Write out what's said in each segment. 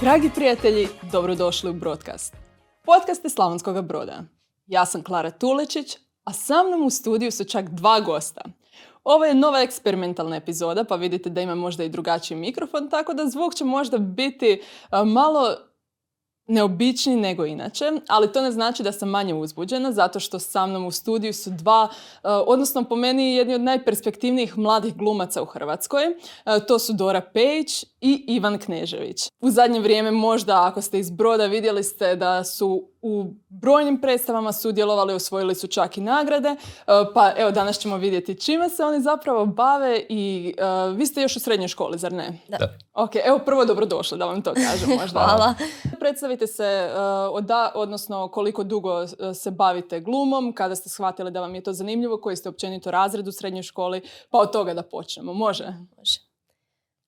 Dragi prijatelji, dobrodošli u Broadcast. Podcast je Slavonskog broda. Ja sam Klara Tulečić, a sa mnom u studiju su čak dva gosta. Ovo je nova eksperimentalna epizoda, pa vidite da ima možda i drugačiji mikrofon, tako da zvuk će možda biti malo neobičniji nego inače, ali to ne znači da sam manje uzbuđena, zato što sa mnom u studiju su dva, odnosno po meni jedni od najperspektivnijih mladih glumaca u Hrvatskoj. To su Dora Pejić i Ivan Knežević. U zadnje vrijeme možda, ako ste iz Broda, vidjeli ste da su u brojnim predstavama sudjelovali, osvojili su čak i nagrade, e, pa evo danas ćemo vidjeti čime se oni zapravo bave i e, vi ste još u srednjoj školi, zar ne? Da. Ok, evo prvo dobrodošli da vam to kažem možda. Hvala. Predstavite se, uh, odnosno koliko dugo se bavite glumom, kada ste shvatili da vam je to zanimljivo, koji ste općenito razred u srednjoj školi, pa od toga da počnemo. Može? Može.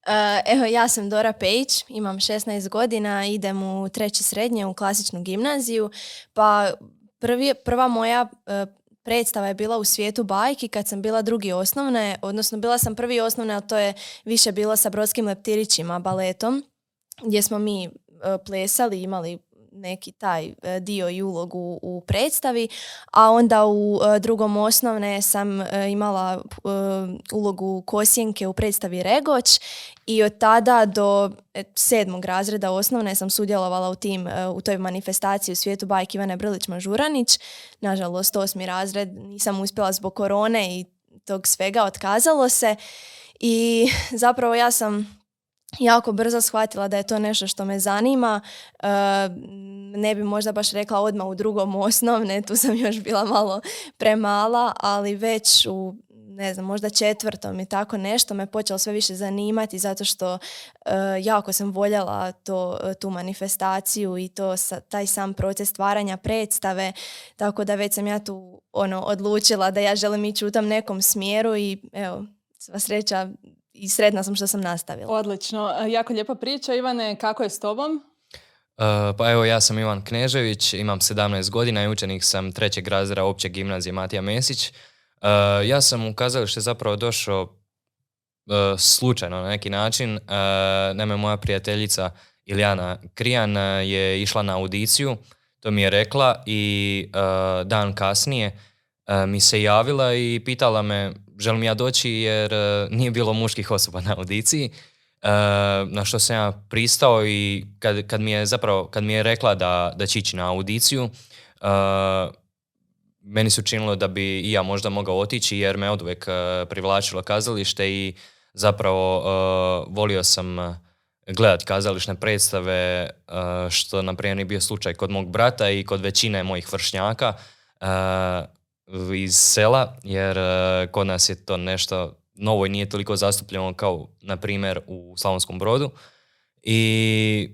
Eh, evo, ja sam Dora Pejić, imam 16 godina, idem u treći srednje u klasičnu gimnaziju, pa prvi, prva moja eh, predstava je bila u svijetu bajki kad sam bila drugi osnovne, odnosno bila sam prvi osnovne, ali to je više bilo sa brodskim leptirićima, baletom, gdje smo mi eh, plesali, imali neki taj e, dio i ulogu u predstavi, a onda u e, drugom osnovne sam e, imala ulogu Kosjenke u predstavi Regoć i od tada do sedmog razreda osnovne sam sudjelovala u tim, u toj manifestaciji u svijetu bajke Ivane Brlić-Mažuranić. Nažalost, osmi razred nisam uspjela zbog korone i tog svega otkazalo se i zapravo ja sam jako brzo shvatila da je to nešto što me zanima. E, ne bi možda baš rekla odmah u drugom osnovne, tu sam još bila malo premala, ali već u ne znam, možda četvrtom i tako nešto me počelo sve više zanimati zato što e, jako sam voljela to, tu manifestaciju i to taj sam proces stvaranja predstave, tako da već sam ja tu ono odlučila da ja želim ići u tom nekom smjeru i evo, sva sreća i sretna sam što sam nastavila. Odlično. E, jako lijepa priča. Ivane, kako je s tobom? Uh, pa evo, ja sam Ivan Knežević, imam 17 godina i učenik sam trećeg razreda opće gimnazije Matija Mesić. Uh, ja sam u kazalište zapravo došao uh, slučajno na neki način. Naime, moja prijateljica Ilijana Krijan je išla na audiciju, to mi je rekla i dan kasnije mi se javila i pitala me želim ja doći jer e, nije bilo muških osoba na audiciji. E, na što sam ja pristao i kad, kad mi je zapravo, kad mi je rekla da, da će ići na audiciju, e, meni se učinilo da bi i ja možda mogao otići jer me oduvijek privlačilo kazalište i zapravo volio sam gledat kazališne predstave, što na nije bio slučaj kod mog brata i kod većine mojih vršnjaka iz sela, jer e, kod nas je to nešto novo i nije toliko zastupljeno kao, na primjer, u Slavonskom brodu. I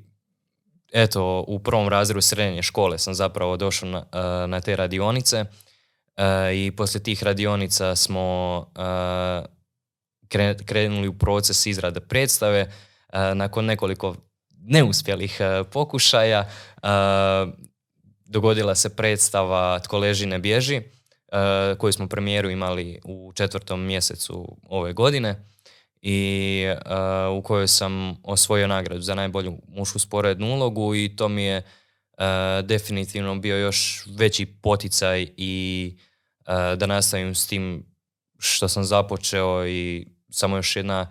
eto, u prvom razredu srednje škole sam zapravo došao na, e, na te radionice e, i poslije tih radionica smo krenuli u proces izrade predstave. Nakon nekoliko neuspjelih pokušaja dogodila se predstava Tko leži ne bježi uh, koju smo premijeru imali u četvrtom mjesecu ove godine i uh, u kojoj sam osvojio nagradu za najbolju mušku sporednu ulogu i to mi je uh, definitivno bio još veći poticaj i da nastavim s tim što sam započeo i samo još jedna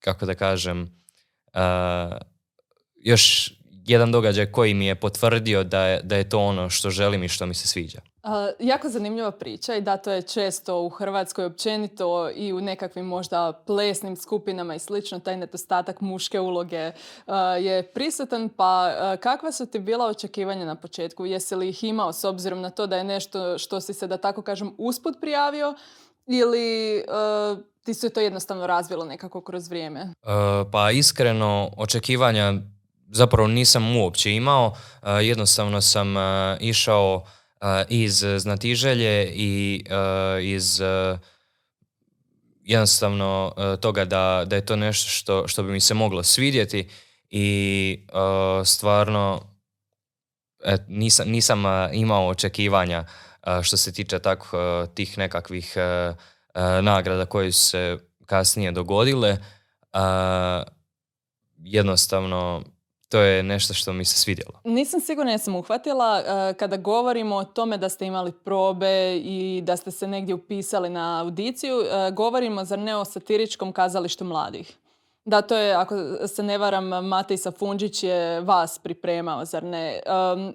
kako da kažem još jedan događaj koji mi je potvrdio da je, da je to ono što želim i što mi se sviđa. jako zanimljiva priča i da to je često u Hrvatskoj općenito i u nekakvim možda plesnim skupinama i slično, taj nedostatak muške uloge je prisutan, pa kakva su ti bila očekivanja na početku? Jesi li ih imao s obzirom na to da je nešto što si se, da tako kažem, usput prijavio ili ti se to jednostavno razvilo nekako kroz vrijeme? pa iskreno, očekivanja zapravo nisam uopće imao, jednostavno sam išao iz znatiželje i iz jednostavno toga da, da je to nešto što, što bi mi se moglo svidjeti i stvarno nisam, nisam imao očekivanja što se tiče tako tih nekakvih nagrada koje su se kasnije dogodile jednostavno to je nešto što mi se svidjelo. Nisam sigurna jesam uhvatila uh, kada govorimo o tome da ste imali probe i da ste se negdje upisali na audiciju, uh, govorimo zar ne o satiričkom kazalištu mladih? Da, to je, ako se ne varam, Matej Safunđić je vas pripremao, zar ne?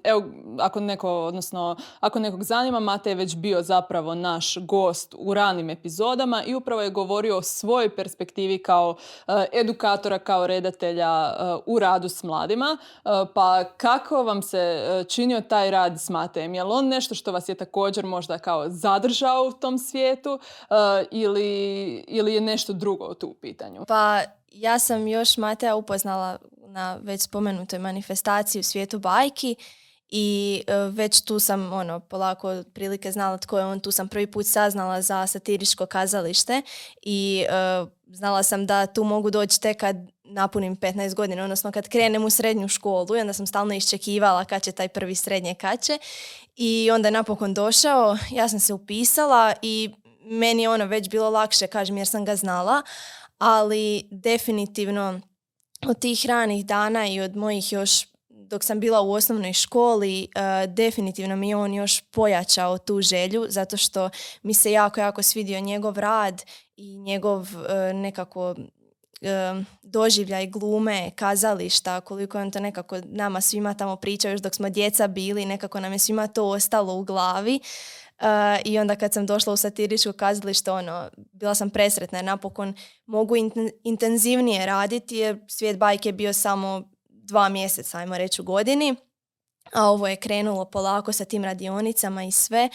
Evo, ako neko, odnosno, ako nekog zanima, Matej je već bio zapravo naš gost u ranim epizodama i upravo je govorio o svojoj perspektivi kao uh, edukatora, kao redatelja uh, u radu s mladima. Uh, pa kako vam se činio taj rad s Matejem? Je li on nešto što vas je također možda kao zadržao u tom svijetu ili, ili je nešto drugo tu u pitanju? Pa ja sam još Mateja upoznala na već spomenutoj manifestaciji u svijetu bajki i e, već tu sam ono polako prilike znala tko je on, tu sam prvi put saznala za satiričko kazalište i e, znala sam da tu mogu doći tek kad napunim 15 godina, odnosno kad krenem u srednju školu i onda sam stalno iščekivala kad će taj prvi srednje kaće i onda je napokon došao, ja sam se upisala i meni je ono već bilo lakše, kažem, jer sam ga znala, ali definitivno od tih ranih dana i od mojih još dok sam bila u osnovnoj školi, uh, definitivno mi je on još pojačao tu želju, zato što mi se jako, jako svidio njegov rad i njegov uh, nekako uh, doživljaj glume, kazališta, koliko on to nekako nama svima tamo pričao još dok smo djeca bili, nekako nam je svima to ostalo u glavi. I onda kad sam došla u satiričko kazalište, ono, bila sam presretna jer napokon mogu intenzivnije raditi jer svijet bajke je bio samo dva mjeseca, ajmo reći, u godini. A ovo je krenulo polako sa tim radionicama i sve.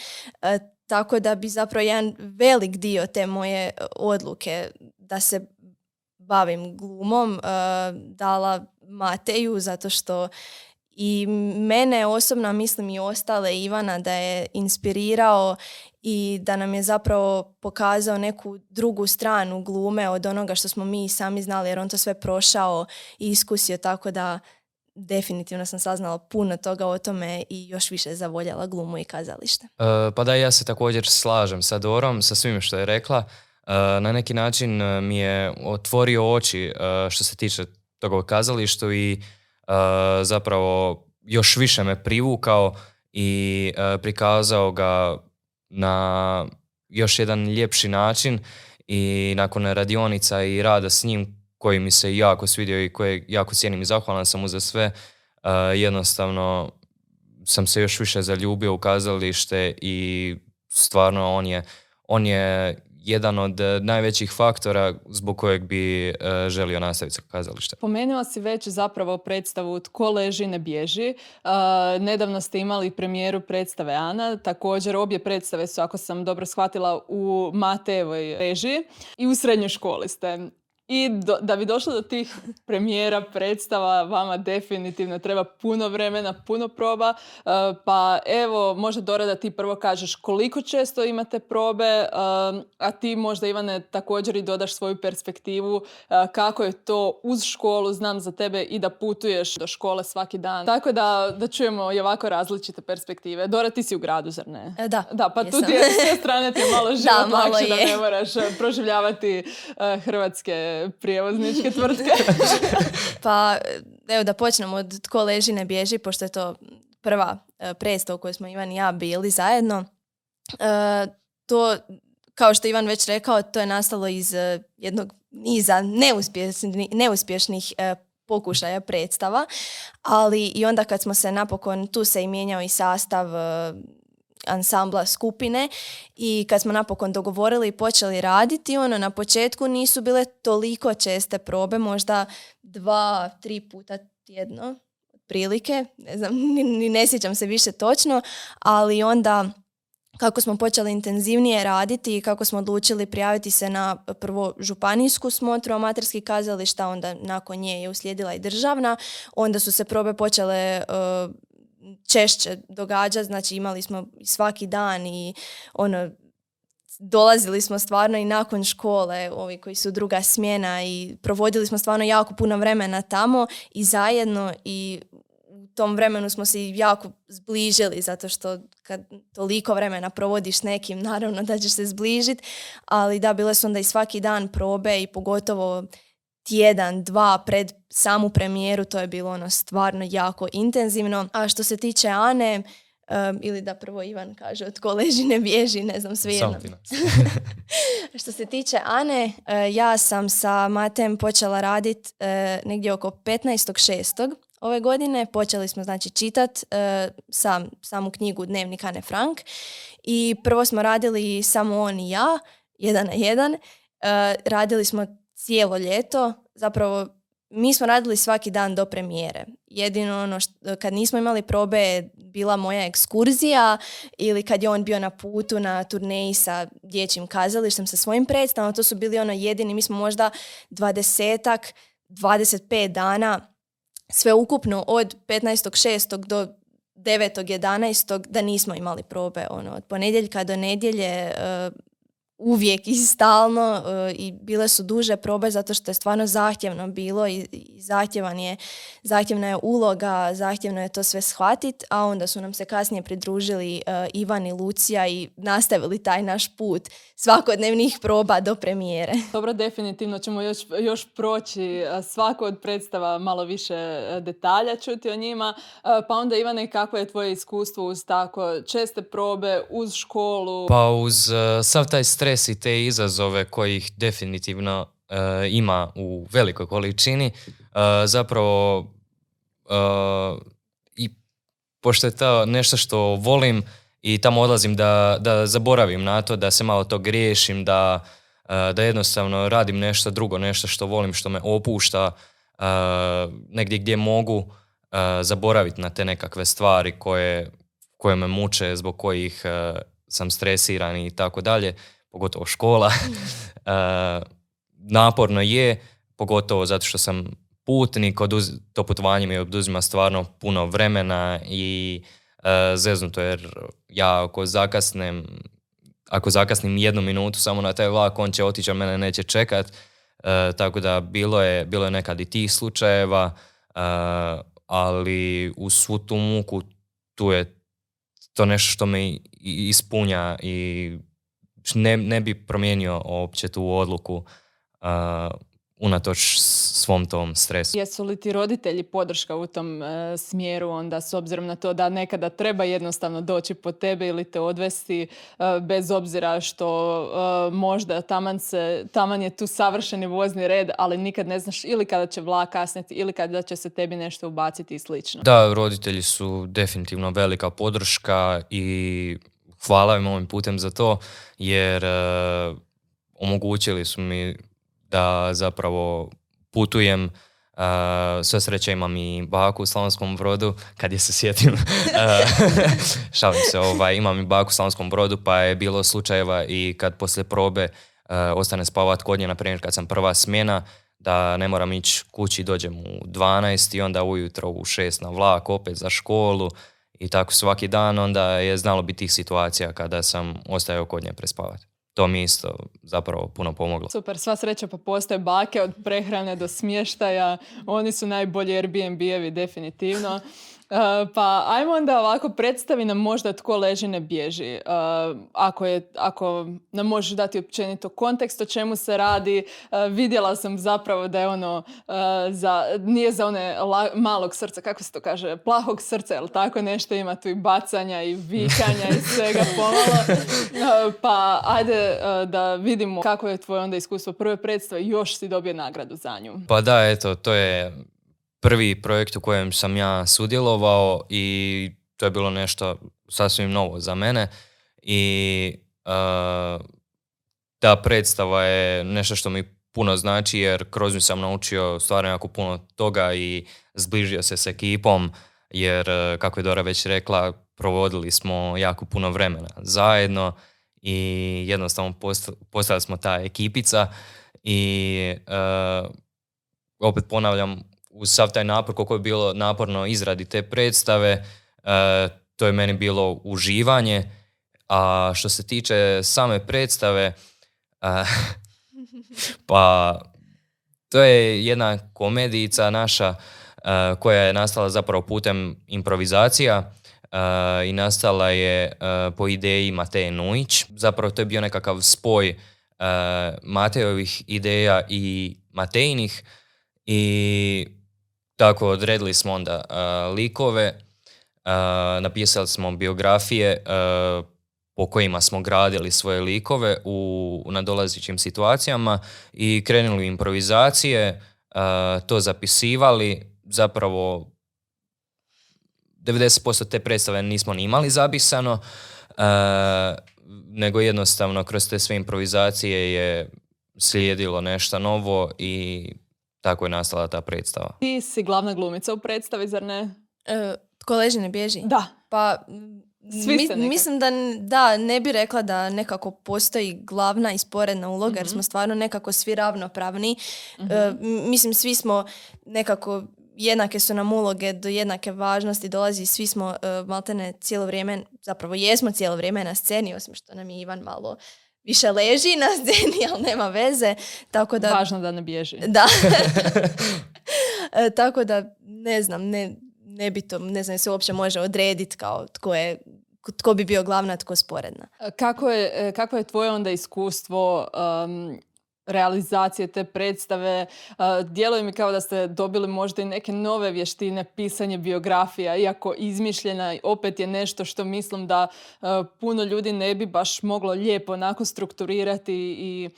tako da bi zapravo jedan velik dio te moje odluke da se bavim glumom dala Mateju zato što i mene osobno, mislim i ostale Ivana, da je inspirirao i da nam je zapravo pokazao neku drugu stranu glume od onoga što smo mi sami znali, jer on to sve prošao i iskusio, tako da definitivno sam saznala puno toga o tome i još više zavoljala glumu i kazalište. E, pa da, ja se također slažem sa Dorom, sa svim što je rekla. E, na neki način e, mi je otvorio oči što se tiče toga kazalištu i zapravo još više me privukao i prikazao ga na još jedan ljepši način i nakon radionica i rada s njim koji mi se jako svidio i koje jako cijenim i zahvalan sam mu za sve, jednostavno sam se još više zaljubio u kazalište i stvarno on je, on je jedan od e, najvećih faktora zbog kojeg bi e, želio nastaviti sa kazalištem. Pomenula si već zapravo predstavu Tko leži ne bježi. E, nedavno ste imali premijeru predstave Ana. Također obje predstave su, ako sam dobro shvatila, u Matejevoj režiji i u srednjoj školi ste. I da bi došlo do tih premijera, predstava, vama definitivno treba puno vremena, puno proba. E, pa evo, možda Dora da ti prvo kažeš koliko često imate probe, e, a ti možda Ivane također i dodaš svoju perspektivu e, kako je to uz školu, znam za tebe i da putuješ do škole svaki dan. Tako da, da čujemo i ovako različite perspektive. Dora, ti si u gradu, zar ne? Da, Da, pa tu ti je s te strane ti je malo život da, lakše da ne moraš proživljavati hrvatske prijevozničke tvrtke. pa evo da počnemo od Tko leži ne bježi, pošto je to prva e, predstava u kojoj smo Ivan i ja bili zajedno. E, to, kao što Ivan već rekao, to je nastalo iz e, jednog niza neuspješnih, neuspješnih pokušaja predstava, ali i onda kad smo se napokon, tu se i mijenjao i sastav ansambla skupine i kad smo napokon dogovorili i počeli raditi, ono na početku nisu bile toliko česte probe, možda dva, tri puta tjedno prilike, ne znam, ni, ne sjećam se više točno, ali onda kako smo počeli intenzivnije raditi i kako smo odlučili prijaviti se na prvo županijsku smotru amaterskih kazališta, onda nakon nje je uslijedila i državna, onda su se probe počele uh, češće događa, znači imali smo svaki dan i ono, dolazili smo stvarno i nakon škole, ovi koji su druga smjena i provodili smo stvarno jako puno vremena tamo i zajedno i u tom vremenu smo se jako zbližili zato što kad toliko vremena provodiš nekim, naravno da ćeš se zbližiti, ali da, bile su onda i svaki dan probe i pogotovo tjedan, dva pred samu premijeru, to je bilo ono stvarno jako intenzivno. A što se tiče Ane, um, ili da prvo Ivan kaže od tko leži ne bježi, ne znam, ti nas. Što se tiče Ane, e, ja sam sa Matem počela raditi negdje oko 15.6. ove godine. Počeli smo znači čitat e, sam, samu knjigu Dnevnik Ane Frank i prvo smo radili samo on i ja, jedan na jedan. E, radili smo cijelo ljeto, zapravo mi smo radili svaki dan do premijere. Jedino ono što, kad nismo imali probe je bila moja ekskurzija ili kad je on bio na putu na turneji sa dječjim kazalištem sa svojim predstavama, to su bili ono jedini, mi smo možda dvadesetak, 25 dana sve ukupno od 15.6. do 9.11. da nismo imali probe ono, od ponedjeljka do nedjelje e, uvijek i stalno e, i bile su duže probe zato što je stvarno zahtjevno bilo i, i zahtjevan je, zahtjevna je uloga, zahtjevno je to sve shvatit, a onda su nam se kasnije pridružili uh, Ivan i Lucija i nastavili taj naš put svakodnevnih proba do premijere. Dobro, definitivno ćemo još, još proći e, svako od predstava malo više detalja čuti o njima. Pa onda Ivane, kako je tvoje iskustvo uz tako česte probe, uz školu? Pa uz sav taj stres stres i te izazove kojih definitivno uh, ima u velikoj količini, uh, zapravo uh, i pošto je to nešto što volim i tamo odlazim da, da zaboravim na to, da se malo to griješim, da, da jednostavno radim nešto drugo, nešto što volim, što me opušta, negdje gdje mogu zaboraviti na te nekakve stvari koje, koje me muče, zbog kojih sam stresiran i tako dalje pogotovo škola. E, naporno je, pogotovo zato što sam putnik, to putovanje mi oduzima stvarno puno vremena i uh, zeznuto jer ja ako zakasnem ako zakasnim jednu minutu samo na taj vlak, on će otići, a mene neće čekat. E, tako da bilo je, bilo je nekad i tih slučajeva, ali u svu tu muku tu je to nešto što me ispunja i ne, ne bi promijenio uopće tu odluku uh, unatoč svom tom stresu. Jesu li ti roditelji podrška u tom e, smjeru onda s obzirom na to da nekada treba jednostavno doći po tebe ili te odvesti e, bez obzira što e, možda taman, se, taman je tu savršeni vozni red, ali nikad ne znaš ili kada će vlak kasniti ili kada će se tebi nešto ubaciti i slično. Da, roditelji su definitivno velika podrška i hvala im ovim putem za to, jer uh, omogućili su mi da zapravo putujem Uh, sve sreće imam i baku u Slavonskom brodu, kad je se sjetim. šalim se, ovaj, imam i baku u Slavonskom brodu, pa je bilo slučajeva i kad poslije probe uh, ostane spavat kod nje, na primjer kad sam prva smjena, da ne moram ići kući, dođem u 12 i onda ujutro u 6 na vlak opet za školu i tako svaki dan, onda je znalo biti tih situacija kada sam ostajao kod nje prespavati. To mi isto zapravo puno pomoglo. Super, sva sreća pa postoje bake od prehrane do smještaja. Oni su najbolji Airbnb-evi definitivno. Uh, pa ajmo onda ovako predstavi nam možda tko leži ne bježi. Uh, ako, je, ako nam možeš dati općenito kontekst o čemu se radi, uh, vidjela sam zapravo da je ono, za, nije za one malog srca, kako se to kaže, plahog srca, jel tako nešto ima tu i bacanja i vikanja i svega pomalo. Pa ajde da vidimo kako je tvoje onda iskustvo prve predstave još si dobio nagradu za nju. Pa da, eto, to je prvi projekt u kojem sam ja sudjelovao i to je bilo nešto sasvim novo za mene. I uh, ta predstava je nešto što mi puno znači jer kroz nju sam naučio stvarno jako puno toga i zbližio se s ekipom jer kako je Dora već rekla provodili smo jako puno vremena zajedno i jednostavno postali smo ta ekipica i opet ponavljam uz sav taj napor koliko je bilo naporno izradi te predstave, e, to je meni bilo uživanje. A što se tiče same predstave, e, pa to je jedna komedijica naša e, koja je nastala zapravo putem improvizacija i nastala je po ideji Mateje Nujić. Zapravo to je bio nekakav spoj Matejovih ideja i Matejnih i tako odredili smo onda uh, likove, uh, napisali smo biografije uh, po kojima smo gradili svoje likove u, nadolazećim situacijama i krenuli improvizacije, to zapisivali, zapravo 90% te predstave nismo ni imali zapisano, nego jednostavno kroz te sve improvizacije je slijedilo nešto novo i tako je nastala ta predstava. Ti si glavna glumica u predstavi, zar ne? E, tko leži ne bježi? Da. Pa Svi mi- mislim da, da ne bi rekla da nekako postoji glavna i sporedna uloga jer Mhm. smo stvarno nekako svi ravnopravni. Mhm. E, m- mislim svi smo nekako jednake su nam uloge do jednake važnosti dolazi svi smo e, maltene cijelo vrijeme zapravo jesmo cijelo vrijeme na sceni osim što nam je Ivan malo više leži na sceni ali nema veze tako da Važno da ne bježi. da. E, tako da ne znam, ne, ne bi to, ne znam, se uopće može odrediti kao tko je tko bi bio glavna, tko sporedna. Kako je, e, kakvo je tvoje onda iskustvo um, realizacije te predstave? Djeluje mi kao da ste dobili možda i neke nove vještine, pisanje biografija, iako izmišljena opet je nešto što mislim da puno ljudi ne bi baš moglo lijepo onako strukturirati i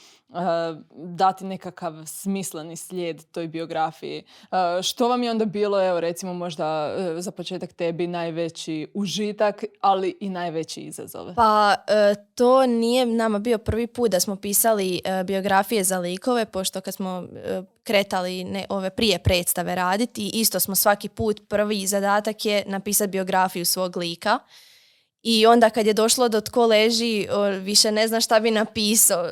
dati nekakav smisleni slijed toj biografiji. Uh, što vam je onda bilo, evo recimo možda uh, za početak tebi najveći užitak, ali i najveći izazov? Pa to nije nama bio prvi put da smo pisali biografije za likove, pošto kad smo kretali ne, ove prije predstave raditi, isto smo svaki put, prvi zadatak je napisati biografiju svog lika. I onda kad je došlo do tko leži, više ne znaš šta bi napisao.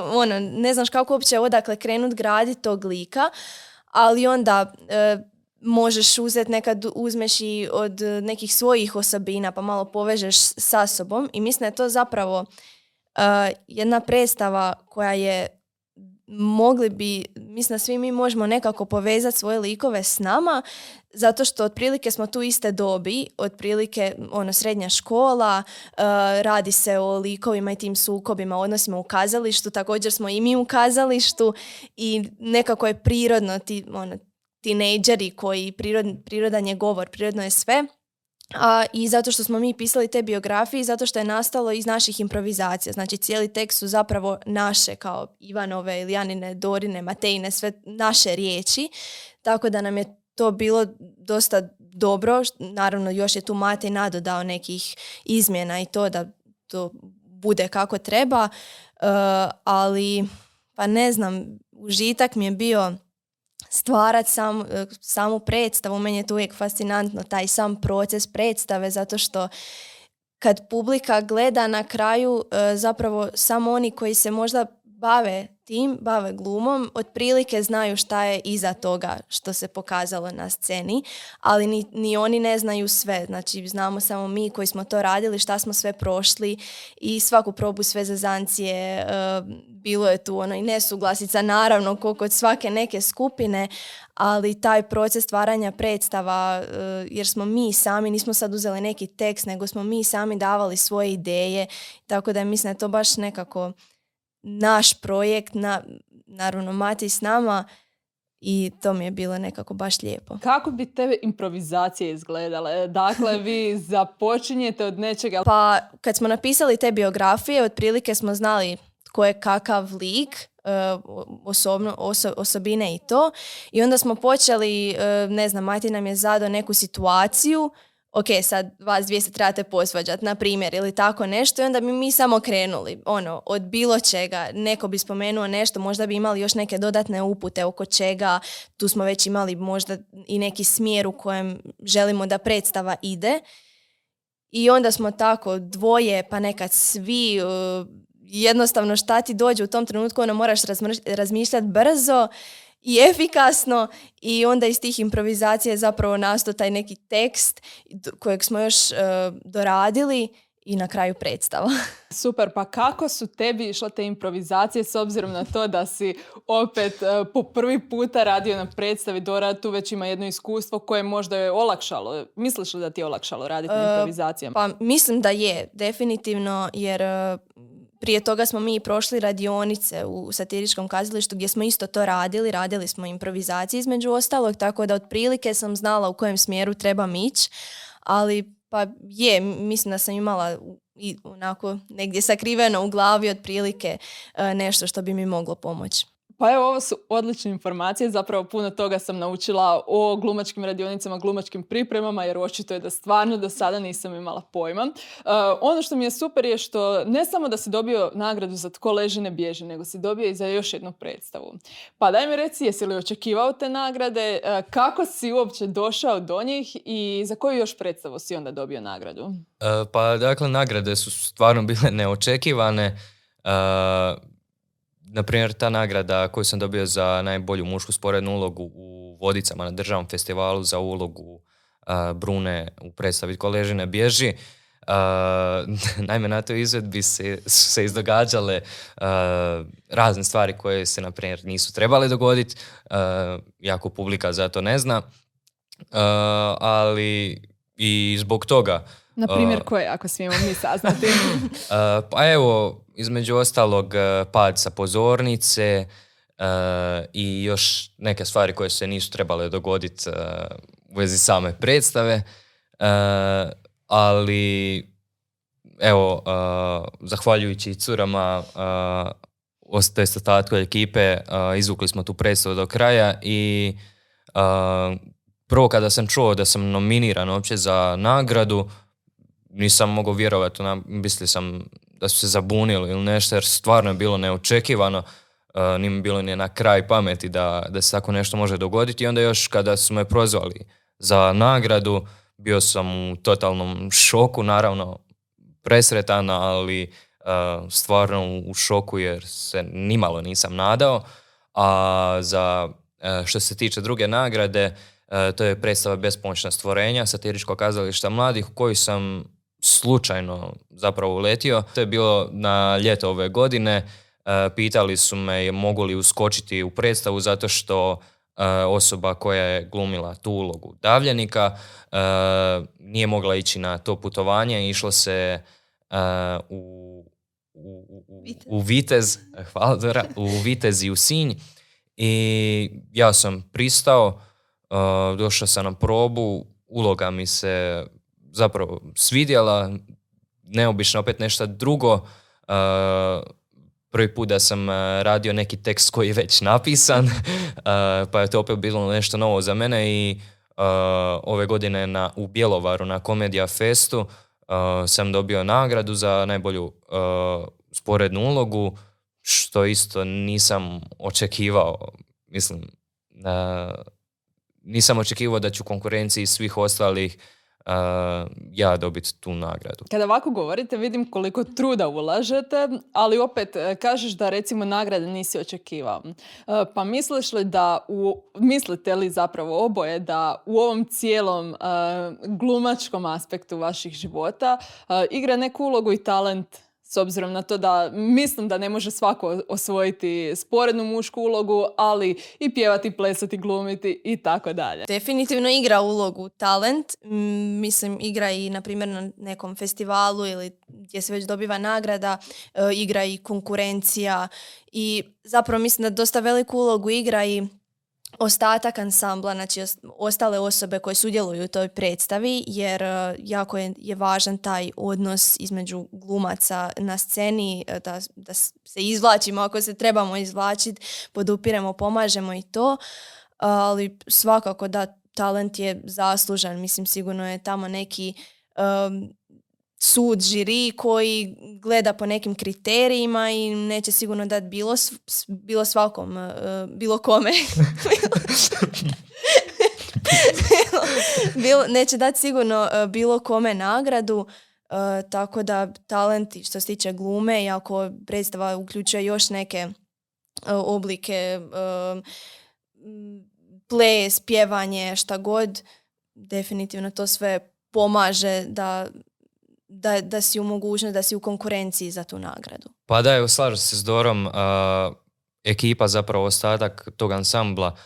Ono, ne znaš kako uopće odakle krenut graditi tog lika, ali onda e, možeš uzeti nekad uzmeš i od nekih svojih osobina pa malo povežeš sa sobom i mislim da je to zapravo e, jedna predstava koja je mogli bi, mislim da svi mi možemo nekako povezati svoje likove s nama, zato što otprilike smo tu iste dobi, otprilike ono srednja škola, e, radi se o likovima i tim sukobima, odnosima u kazalištu, također smo i mi u kazalištu i nekako je prirodno ti, ono, tinejdžeri koji prirod, prirodan je govor, prirodno je sve. A, I zato što smo mi pisali te biografije, i zato što je nastalo iz naših improvizacija. Znači cijeli tekst su zapravo naše, kao Ivanove, Ilijanine, Dorine, Matejine, sve naše riječi. Tako da nam je to bilo dosta dobro. Naravno, još je tu Matej nadodao nekih izmjena i to da to bude kako treba. E, ali, pa ne znam, užitak mi je bio stvarat sam, e, samu predstavu. Meni je to uvijek fascinantno, taj sam proces predstave, zato što kad publika gleda na kraju, e, zapravo samo oni koji se možda bave tim, bave glumom, otprilike znaju šta je iza toga što se pokazalo na sceni, ali ni, ni oni ne znaju sve. Znači, znamo samo mi koji smo to radili, šta smo sve prošli i svaku probu sve zazancije, e, bilo je tu ono i nesuglasica, naravno, ko kod svake neke skupine, ali taj proces stvaranja predstava, e, jer smo mi sami, nismo sad uzeli neki tekst, nego smo mi sami davali svoje ideje, tako da mislim da je to baš nekako naš projekt, na, naravno Mati s nama i to mi je bilo nekako baš lijepo. Kako bi te improvizacije izgledale? Dakle, vi započinjete od nečega. Pa kad smo napisali te biografije, otprilike smo znali tko je kakav lik, e, osobno, oso- osobine i to. I onda smo počeli, e, ne znam, Mati nam je zadao neku situaciju, ok, sad vas dvije se trebate posvađati, na primjer, ili tako nešto, i onda bi mi samo krenuli, ono, od bilo čega, neko bi spomenuo nešto, možda bi imali još neke dodatne upute oko čega, tu smo već imali možda i neki smjer u kojem želimo da predstava ide. I onda smo tako dvoje, pa nekad svi, uh, jednostavno šta ti dođe u tom trenutku, ono moraš razmišljati brzo i efikasno i onda iz tih improvizacija je zapravo nastao taj neki tekst kojeg smo još uh, doradili i na kraju predstava. Super, pa kako su tebi išle te improvizacije s obzirom na to da si opet e, po prvi puta radio na predstavi Dora, tu već ima jedno iskustvo koje možda je olakšalo. Misliš li da ti je olakšalo raditi na E, improvizacijama? Pa mislim da je, definitivno, jer prije toga smo mi prošli radionice u satiričkom kazalištu gdje smo isto to radili, radili smo improvizacije između ostalog, tako da otprilike sam znala u kojem smjeru trebam ići, ali pa je, mislim da sam imala onako negdje sakriveno u glavi otprilike e, nešto što bi mi moglo pomoći. Pa evo, ovo su odlične informacije. Zapravo puno toga sam naučila o glumačkim radionicama, glumačkim pripremama, jer očito je da stvarno do sada nisam imala pojma. Uh, ono što mi je super je što ne samo da si dobio nagradu za tko leži ne bježi, nego si dobio i za još jednu predstavu. Pa daj mi reci, jesi li očekivao te nagrade, uh, kako si uopće došao do njih i za koju još predstavu si onda dobio nagradu? Uh, pa dakle, nagrade su stvarno bile neočekivane na primjer, ta nagrada koju sam dobio za najbolju mušku sporednu ulogu u Vodicama na državnom festivalu za ulogu Brune u predstavi Koležine bježi. Uh, naime, na toj izvedbi se, su se izdogađale razne stvari koje se, na primjer, nisu trebale dogoditi, jako publika za to ne zna, ali i zbog toga na primjer koje, ako smijemo mi saznati? pa evo, između ostalog e, pad sa pozornice e, i još neke stvari koje se nisu trebale dogoditi e, u vezi same predstave. Ali evo, zahvaljujući curama to ostatku ekipe, izvukli smo tu predstavu do kraja i prvo kada sam čuo da sam nominiran uopće za nagradu, nisam mogao vjerovati, mislio sam da su se zabunili ili nešto, jer stvarno je bilo neočekivano, uh, nije bilo ni na kraj pameti da, da se tako nešto može dogoditi. I onda još kada su me prozvali za nagradu, bio sam u totalnom šoku, naravno presretan, ali uh, stvarno u šoku jer se nimalo nisam nadao, a za uh, što se tiče druge nagrade, to je predstava Bespomoćna stvorenja satiričkog kazališta mladih u sam slučajno zapravo uletio. To je bilo na ljeto ove godine. E, pitali su me mogu li uskočiti u predstavu zato što e, osoba koja je glumila tu ulogu davljenika e, nije mogla ići na to putovanje. Išlo se u, u, u, u Vitez, hvala Dora, u Vitez i u Sinj i ja sam pristao, došao sam na probu, uloga mi se zapravo svidjela, neobično opet nešto drugo. Uh, prvi put da sam uh, radio neki tekst koji je već napisan, uh, pa je to opet bilo nešto novo za mene i ove godine na, u Bjelovaru na Komedija Festu sam dobio nagradu za najbolju sporednu ulogu, što isto nisam očekivao. Mislim, nisam očekivao da ću konkurenciji svih ostalih uh, ja dobiti tu nagradu. Kada ovako govorite, vidim koliko truda ulažete, ali opet e, kažeš da recimo nagrade nisi očekivao. E, pa misliš li da, u, mislite li zapravo oboje da u ovom cijelom glumačkom aspektu vaših života igra neku ulogu i talent s obzirom na to da mislim da ne može svako osvojiti sporednu mušku ulogu, ali i pjevati, plesati, glumiti i tako dalje. Definitivno igra ulogu talent, mislim igra i na primjer na nekom festivalu ili gdje se već dobiva nagrada, e, igra i konkurencija i zapravo mislim da dosta veliku ulogu igra i ostatak ansambla, znači ostale osobe koje sudjeluju u toj predstavi, jer e, jako je, je važan taj odnos između glumaca na sceni, e, da, da se izvlačimo ako se trebamo izvlačiti, podupiremo, pomažemo i to, ali svakako da talent je zaslužan, mislim sigurno je tamo neki sud žiri koji gleda po nekim kriterijima i neće sigurno dati bilo, bilo svakom, e, bilo kome. bilo, neće dati sigurno e, bilo kome nagradu, e, tako da talenti što se tiče glume i ako predstava uključuje još neke oblike ples, pjevanje, šta god, definitivno to sve pomaže da da, da si u mogućnosti, da si u konkurenciji za tu nagradu. Pa da, evo, slažem se s Dorom. ekipa, zapravo ostatak tog ansambla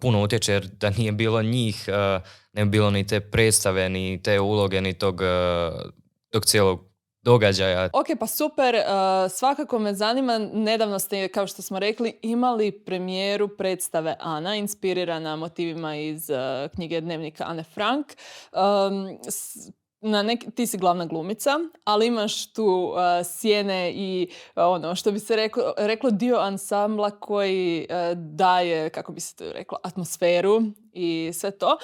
puno utječe jer da nije bilo njih, ne bi bilo ni te predstave, ni te uloge, ni tog, tog cijelog događaja. Ok, pa super. Uh, svakako me zanima, nedavno ste, kao što smo rekli, imali premijeru predstave Ana, inspirirana motivima iz uh, knjige Dnevnika Ane Frank. Um, na neki, ti si glavna glumica, ali imaš tu uh, sjene i uh, ono što bi se reklo, reklo dio ansambla koji uh, daje, kako bi se to reklo, atmosferu i sve to.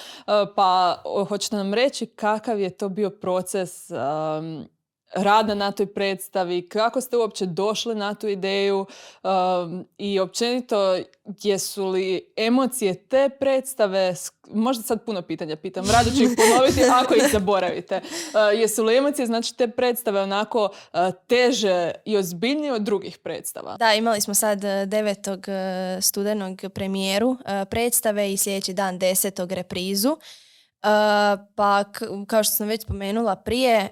pa hoćete nam reći kakav je to bio proces um, rada na toj predstavi, kako ste uopće došli na tu ideju um, i općenito jesu li emocije te predstave, možda sad puno pitanja pitam, rado ću ih ponoviti ako ih zaboravite. Uh, jesu li emocije, znači te predstave onako uh, teže i ozbiljnije od drugih predstava? Da, imali smo sad 9. Uh, studenog premijeru predstave i sljedeći dan 10. reprizu. Pa kao što sam već spomenula prije,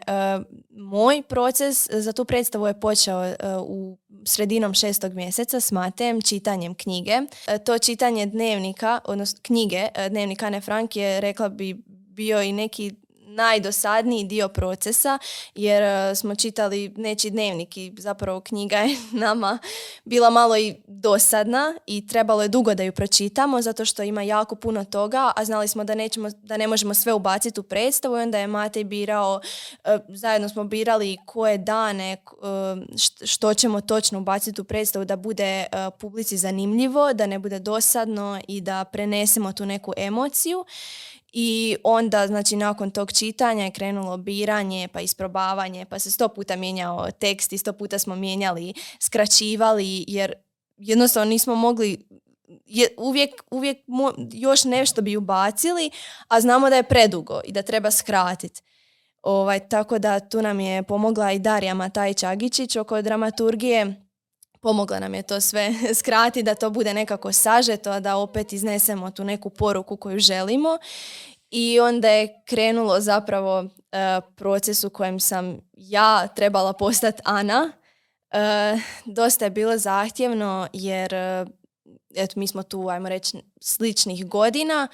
moj proces za tu predstavu je počeo e, u sredinom šestog mjeseca s Matejem čitanjem knjige. To čitanje dnevnika, odnosno knjige dnevnika Ane Frank je rekla bi bio i neki najdosadniji dio procesa jer e, smo čitali neći dnevnik i zapravo knjiga je nama bila malo i dosadna i trebalo je dugo da ju pročitamo zato što ima jako puno toga, a znali smo da, nećemo, da ne možemo sve ubaciti u predstavu i onda je Matej birao, e, zajedno smo birali koje dane, e, što ćemo točno ubaciti u predstavu da bude publici zanimljivo, da ne bude dosadno i da prenesemo tu neku emociju i onda, znači, nakon tog čitanja je krenulo biranje, pa isprobavanje, pa se sto puta mijenjao tekst i sto puta smo mijenjali, skraćivali, jer jednostavno nismo mogli je, uvijek, uvijek još nešto bi ubacili, a znamo da je predugo i da treba skratiti. Ovaj, tako da tu nam je pomogla i Darija Mataj-Čagičić oko dramaturgije. Pomogla nam je to sve skrati, da to bude nekako sažeto, da opet iznesemo tu neku poruku koju želimo. I onda je krenulo zapravo uh, proces u kojem sam ja trebala postati Ana. Uh, dosta je bilo zahtjevno jer eto, mi smo tu, ajmo reći, sličnih godina,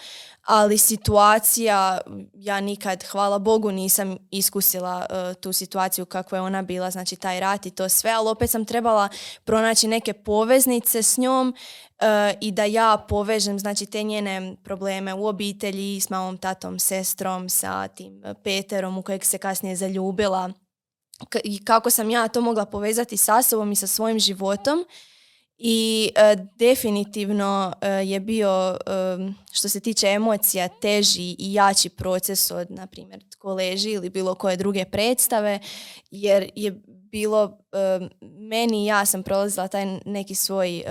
ali situacija, ja nikad, hvala Bogu, nisam iskusila uh, tu situaciju kako je ona bila, znači taj rat i to sve, ali opet sam trebala pronaći neke poveznice s njom uh, i da ja povežem, znači, te njene probleme u obitelji s malom tatom, sestrom, sa tim Peterom u kojeg se kasnije zaljubila i kako sam ja to mogla povezati sa sobom i sa svojim životom i e, definitivno e, je bio e, što se tiče emocija teži i jači proces od na primjer tko leži ili bilo koje druge predstave jer je bilo meni ja sam prolazila taj neki svoj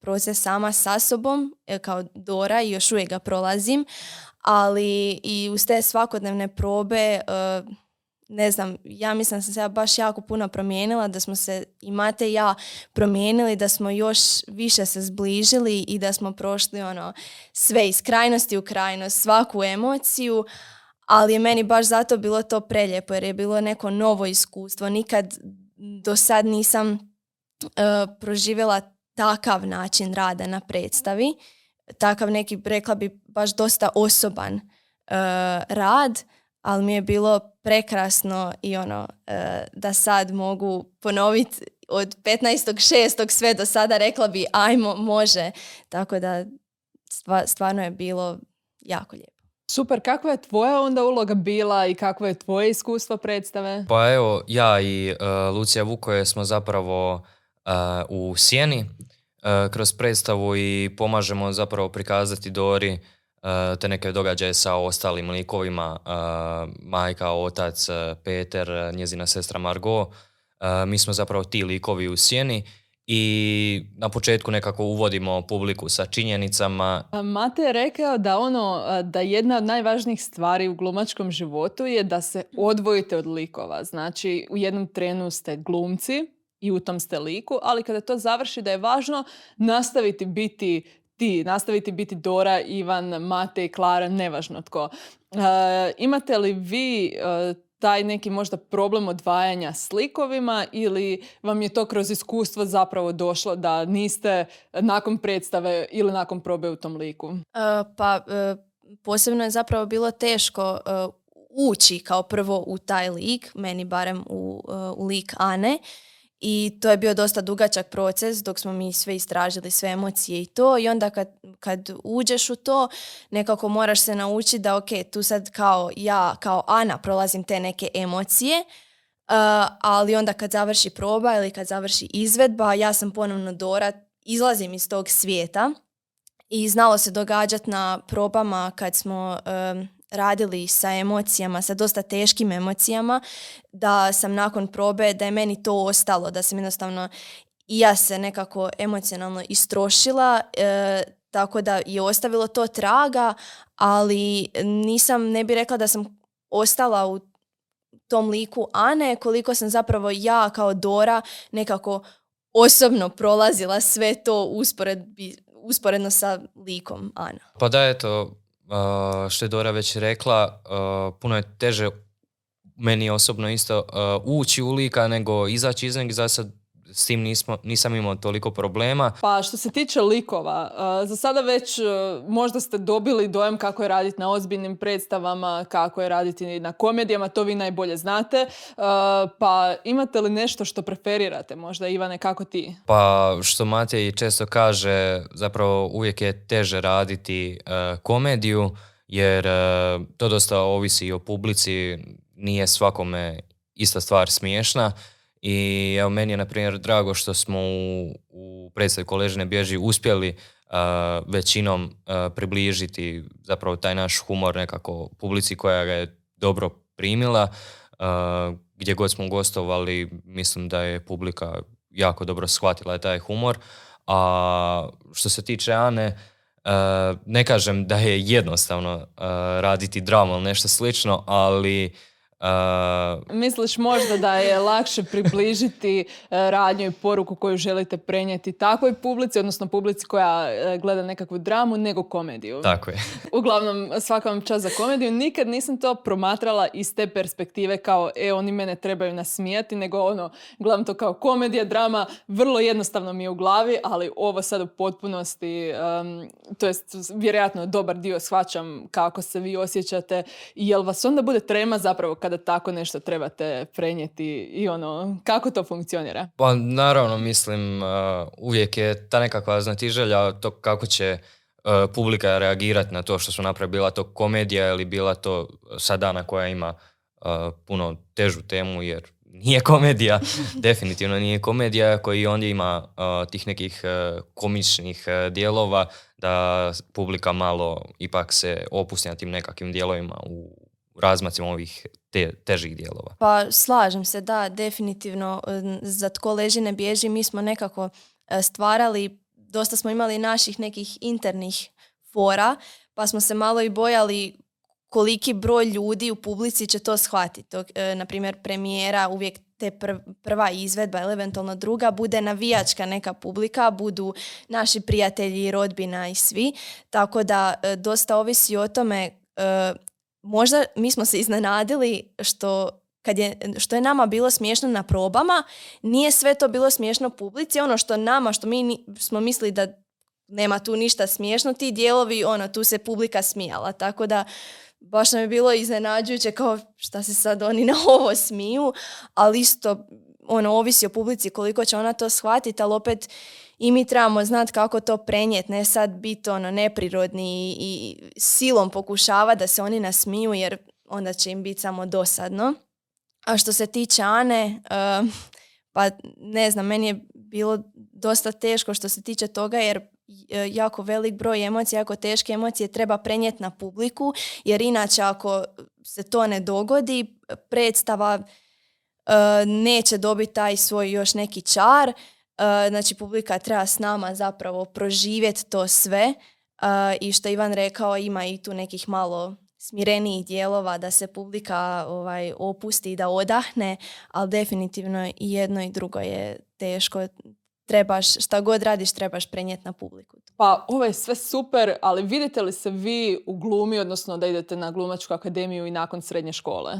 proces sama sa sobom kao Dora i još uvijek ga prolazim ali i uz te svakodnevne probe ne znam, ja mislim da sam se ja baš jako puno promijenila, da smo se i Mate i ja promijenili, da smo još više se zbližili i da smo prošli ono sve iz krajnosti u krajnost, svaku emociju, ali je meni baš zato bilo to preljepo jer je bilo neko novo iskustvo. Nikad do sad nisam uh, proživjela takav način rada na predstavi, takav neki, rekla bi, baš dosta osoban uh, rad ali mi je bilo prekrasno i ono e, da sad mogu ponoviti od 15.6. sve do sada rekla bi ajmo, može. Tako da stvarno je bilo jako lijepo. Super, kakva je tvoja onda uloga bila i kakvo je tvoje iskustvo predstave? Pa evo, ja i uh, Lucija Vukoje smo zapravo e, u Sjeni kroz predstavu i pomažemo zapravo prikazati Dori te neke događaje sa ostalim likovima, e, majka, otac, e, Peter, njezina sestra Margot. Mi smo zapravo ti likovi u sjeni i na početku nekako uvodimo publiku sa činjenicama. Mate je rekao da ono da jedna od najvažnijih stvari u glumačkom životu je da se odvojite od likova. Znači u jednom trenu ste glumci i u tom ste liku, ali kada to završi da je važno nastaviti biti ti, nastaviti biti Dora, Ivan, Mate i Klara, nevažno tko. E, imate li vi e, taj neki možda problem odvajanja slikovima ili vam je to kroz iskustvo zapravo došlo da niste nakon predstave ili nakon probe u tom liku? E, pa posebno je zapravo bilo teško ući kao prvo u taj lik, meni barem u, u lik Ane. I to je bio dosta dugačak proces dok smo mi sve istražili, sve emocije i to. I onda kad, kad uđeš u to, nekako moraš se naučiti da ok, tu sad kao ja, kao Ana prolazim te neke emocije, uh, ali onda kad završi proba ili kad završi izvedba, ja sam ponovno Dora, izlazim iz tog svijeta i znalo se događati na probama kad smo um, radili sa emocijama, sa dosta teškim emocijama, da sam nakon probe, da je meni to ostalo, da sam jednostavno i ja se nekako emocionalno istrošila, e, tako da je ostavilo to traga, ali nisam, ne bi rekla da sam ostala u tom liku Ane, koliko sam zapravo ja kao Dora nekako osobno prolazila sve to usporedbi, usporedno sa likom Ana. Pa da, eto, što je Dora već rekla, uh, puno je teže meni osobno isto uh, ući u lika nego izaći iz njeg. Za sad s tim nismo, nisam imao toliko problema. Pa što se tiče likova, za sada već možda ste dobili dojam kako je raditi na ozbiljnim predstavama, kako je raditi na komedijama, to vi najbolje znate. Pa imate li nešto što preferirate? Možda Ivane, kako ti? Pa što Matej često kaže, zapravo uvijek je teže raditi komediju, jer to dosta ovisi i o publici, nije svakome ista stvar smiješna i evo meni je na primjer drago što smo u, u predstavi Koležine bježi uspjeli većinom približiti zapravo taj naš humor nekako publici koja ga je dobro primila. gdje god smo gostovali mislim da je publika jako dobro shvatila taj humor. A što se tiče Ane, ne kažem da je jednostavno raditi dramu ili nešto slično, ali Uh, Misliš možda da je lakše približiti uh, radnju i poruku koju želite prenijeti takvoj publici, odnosno publici koja uh, gleda nekakvu dramu, nego komediju? Tako je. Uglavnom, svaka vam čast za komediju. Nikad nisam to promatrala iz te perspektive kao, e, oni mene trebaju nasmijati, nego ono, gledam to kao komedija, drama, vrlo jednostavno mi je u glavi, ali ovo sad u potpunosti, um, to jest vjerojatno dobar dio shvaćam kako se vi osjećate i jel vas onda bude trema zapravo kada tako nešto trebate prenijeti i ono, kako to funkcionira? Pa naravno, mislim, uh, uvijek je ta nekakva znatiželja to kako će uh, publika reagirati na to što su napravili, bila to komedija ili bila to sadana koja ima uh, puno težu temu jer nije komedija, definitivno nije komedija koji ondje ima tih nekih komičnih dijelova da publika malo ipak se opusti na tim nekakvim dijelovima u razmacima ovih te, težih dijelova. Pa slažem se, da, definitivno za tko leži ne bježi mi smo nekako e, stvarali, dosta smo imali naših nekih internih fora, pa smo se malo i bojali koliki broj ljudi u publici će to shvatiti. E, na primjer, premijera uvijek te prva izvedba ili eventualno druga bude navijačka neka publika, budu naši prijatelji, rodbina i svi. Tako da e, dosta ovisi o tome možda mi smo se iznenadili što kad je, što je nama bilo smiješno na probama, nije sve to bilo smiješno publici. Ono što nama, što mi smo mislili da nema tu ništa smiješno, ti dijelovi, ono, tu se publika smijala. Tako da baš nam je bilo iznenađujuće kao šta se sad oni na ovo smiju, ali isto ono, ovisi o publici koliko će ona to shvatiti, ali opet i mi trebamo znati kako to prenijeti, ne sad biti ono neprirodni i, silom pokušava da se oni nasmiju jer onda će im biti samo dosadno. A što se tiče Ane, eh, pa ne znam, meni je bilo dosta teško što se tiče toga jer eh, jako velik broj emocija, jako teške emocije treba prenijeti na publiku jer inače ako se to ne dogodi, predstava eh, neće dobiti taj svoj još neki čar Uh, znači publika treba s nama zapravo proživjeti to sve uh, i što Ivan rekao ima i tu nekih malo smirenijih dijelova da se publika ovaj, opusti i da odahne, ali definitivno i jedno i drugo je teško. Trebaš, šta god radiš, trebaš prenijeti na publiku. Pa ovo je sve super, ali vidite li se vi u glumi, odnosno da idete na glumačku akademiju i nakon srednje škole?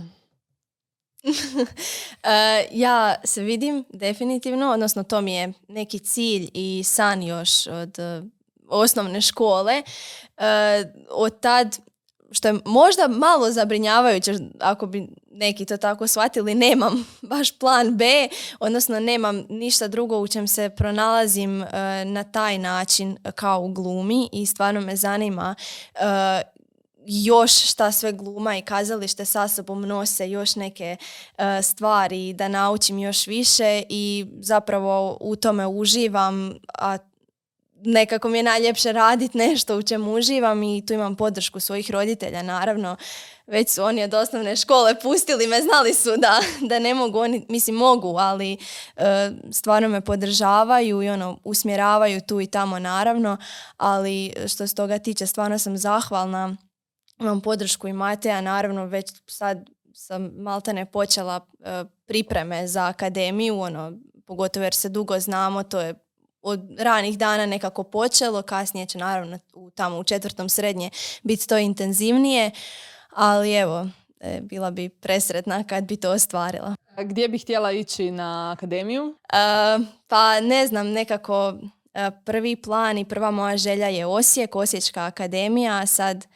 E, ja se vidim definitivno, odnosno to mi je neki cilj i san još od uh, osnovne škole. Uh, od tad što je možda malo zabrinjavajuće ako bi neki to tako shvatili, nemam baš plan B, odnosno nemam ništa drugo u čem se pronalazim e, na taj način kao u glumi i stvarno me zanima e, još šta sve gluma i kazalište sa sobom nose još neke e, stvari da naučim još više i zapravo u tome uživam, a nekako mi je najljepše raditi nešto u čemu uživam i tu imam podršku svojih roditelja naravno. Već su oni od osnovne škole pustili me, znali su da, da ne mogu, oni mislim mogu, ali e, stvarno me podržavaju i ono usmjeravaju tu i tamo naravno, ali što se toga tiče stvarno sam zahvalna. Imam podršku i Mateja, naravno već sad sam maltene počela e, pripreme za akademiju, ono, pogotovo jer se dugo znamo, to je od ranih dana nekako počelo, kasnije će naravno u, tamo u četvrtom srednje biti to intenzivnije, ali evo, e, bila bi presretna kad bi to ostvarila. A gdje bi htjela ići na akademiju? E, pa ne znam, nekako e, prvi plan i prva moja želja je Osijek, Osječka akademija, a sad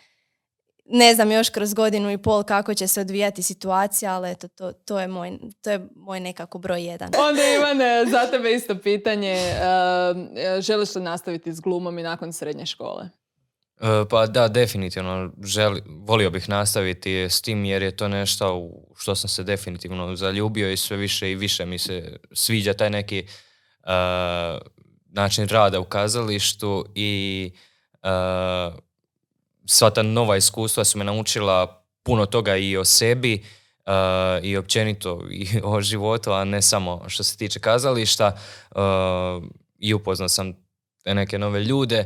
ne znam još kroz godinu i pol kako će se odvijati situacija, ali eto, to, to, je, moj, to je moj nekako broj jedan. Onda Ivane, za tebe isto pitanje. Uh, želiš li nastaviti s glumom i nakon srednje škole? E, pa da, definitivno. Želi, volio bih nastaviti s tim jer je to nešto u što sam se definitivno zaljubio i sve više i više mi se sviđa taj neki e, način rada u kazalištu i sva ta nova iskustva su me naučila puno toga i o sebi uh, i općenito i o životu, a ne samo što se tiče kazališta. Uh, I upoznao sam neke nove ljude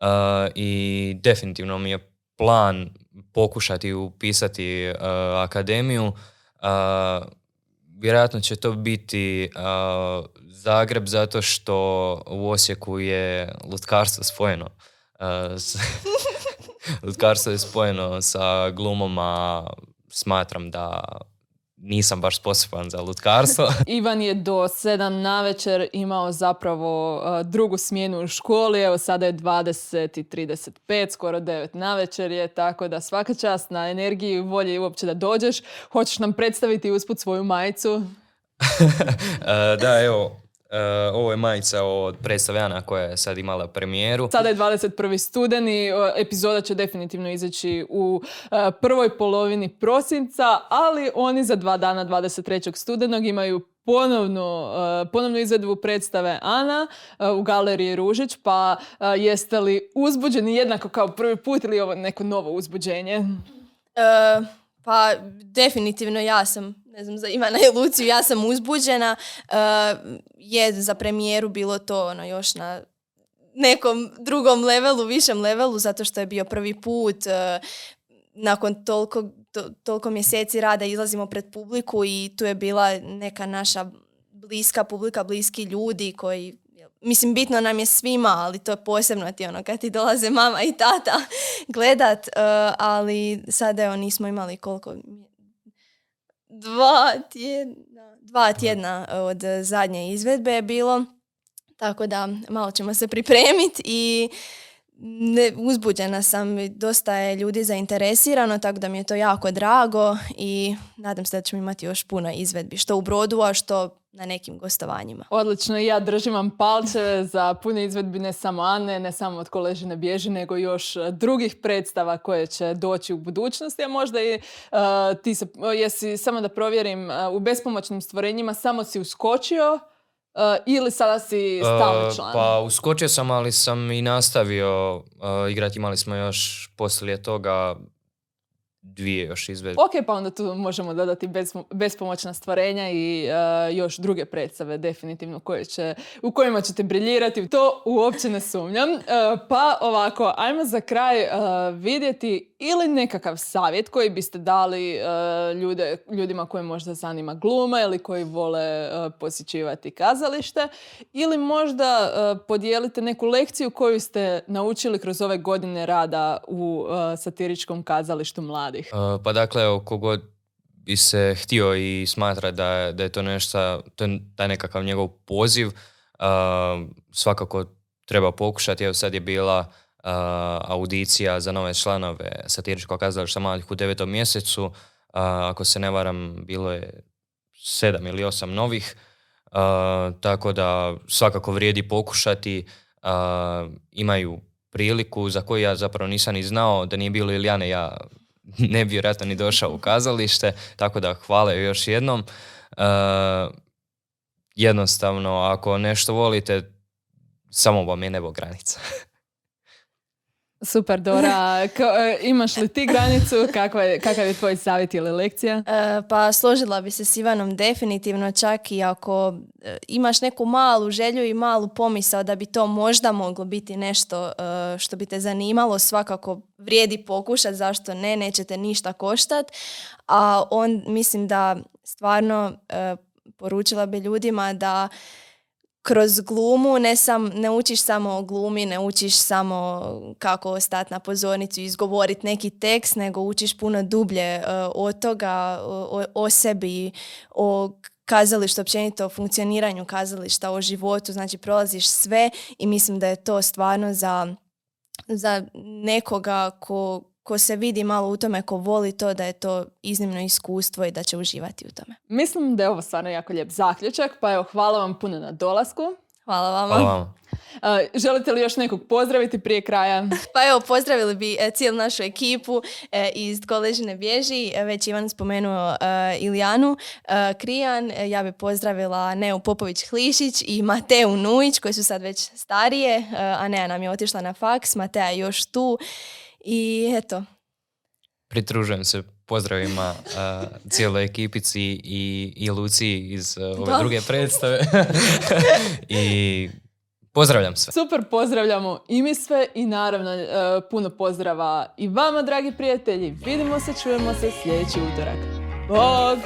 uh, i definitivno mi je plan pokušati upisati akademiju. Vjerojatno će to biti Zagreb zato što u Osijeku je lutkarstvo spojeno lutkarstvo je spojeno sa glumom, a smatram da nisam baš sposoban za lutkarstvo. Ivan je do sedam na večer imao zapravo uh, drugu smjenu u školi, evo sada je 20 i 35, skoro 9 na večer je, tako da svaka čast na energiji i volji uopće da dođeš. Hoćeš nam predstaviti usput svoju majicu? Uh, da, evo, Uh, ovo je majica od predstavljana koja je sad imala premijeru. Sada je 21. studeni, epizoda će definitivno izaći u uh, prvoj polovini prosinca, ali oni za dva dana 23. studenog imaju ponovnu, uh, ponovnu izvedbu predstave Ana u galeriji Ružić, pa jeste li uzbuđeni jednako kao prvi put ili ovo neko novo uzbuđenje? Pa definitivno ja sam, ne znam za Ivana i Luciju, ja sam uzbuđena. Uh, je za premijeru bilo to ono još na nekom drugom levelu, višem levelu, zato što je bio prvi put. Uh, nakon toliko, to, toliko mjeseci rada izlazimo pred publiku i tu je bila neka naša bliska publika, bliski ljudi koji mislim bitno nam je svima, ali to je posebno ti ono kad ti dolaze mama i tata gledat, uh, ali sada evo nismo imali koliko dva tjedna, dva tjedna od zadnje izvedbe je bilo, tako da malo ćemo se pripremiti i ne, uzbuđena sam, dosta je ljudi zainteresirano, tako da mi je to jako drago i nadam se da ćemo imati još puno izvedbi, što u Brodu, a što na nekim gostovanjima. Odlično ja držim vam palčeve za pune izvedbi ne samo Ane, ne samo od Koležine bježi, nego još drugih predstava koje će doći u budućnosti, a možda i ti se, jesi, samo da provjerim, u bespomoćnim stvorenjima samo si uskočio Uh, ili sada si stalni član? pa uskočio sam, ali sam i nastavio uh, igrati. Imali smo još poslije toga dvije još izvedbe. Ok, pa onda tu možemo dodati bespomoćna stvarenja i uh, još druge predstave definitivno koje će, u kojima ćete briljirati. To uopće ne sumnjam. Uh, pa ovako, ajmo za kraj uh, vidjeti ili nekakav savjet koji biste dali ljude, ljudima koje možda zanima gluma ili koji vole posjećivati kazalište ili možda podijelite neku lekciju koju ste naučili kroz ove godine rada u satiričkom kazalištu mladi. Uh, pa dakle, evo, kogod bi se htio i smatra da da je to nešto, to je taj nekakav njegov poziv, uh, svakako treba pokušati. Evo sad je bila audicija za nove članove satiričkog kazališta malih u devetom mjesecu. ako se ne varam, bilo je sedam ili osam novih, tako da svakako vrijedi pokušati. imaju priliku za koju ja zapravo nisam ni znao, da nije bilo Ilijane, ja ne bi vjerojatno ni došao u kazalište, tako da hvala još jednom. jednostavno, ako nešto volite, samo vam je nebo granica. Super, Dora. E, imaš li ti granicu? Kakva je, kakav je tvoj savjet ili lekcija? E, pa složila bi se s Ivanom definitivno, čak i ako e, imaš neku malu želju i malu pomisao da bi to možda moglo biti nešto što bi te zanimalo, svakako vrijedi pokušati, zašto ne, nećete ništa koštat. A on, mislim da stvarno poručila bi ljudima da kroz glumu ne, sam, ne učiš samo o glumi, ne učiš samo kako ostati na pozornicu i izgovoriti neki tekst, nego učiš puno dublje uh, od toga, o, o sebi, o kazalištu, općenito o funkcioniranju kazališta, o životu, znači prolaziš sve i mislim da je to stvarno za, za nekoga ko, ko se vidi malo u tome, ko voli to, da je to iznimno iskustvo i da će uživati u tome. Mislim da je ovo stvarno jako lijep zaključak, pa evo hvala vam puno na dolasku. Hvala vama. želite li još nekog pozdraviti prije kraja? Pa evo, pozdravili bi e, cijelu našu ekipu e, iz Koležine Bježi. E, već Ivan spomenuo Ilijanu Krijan. Ja bi pozdravila Neu Popović-Hlišić i Mateu Nujić, koji su sad već starije. A Nea nam je otišla na faks, Matea je još tu. I eto. Pritružujem se pozdravima uh, cijeloj ekipici i, i Luciji iz ove druge predstave. I pozdravljam sve. Super, pozdravljamo i mi sve i naravno puno pozdrava i vama, dragi prijatelji. Vidimo se, čujemo se sljedeći utorak. Bog!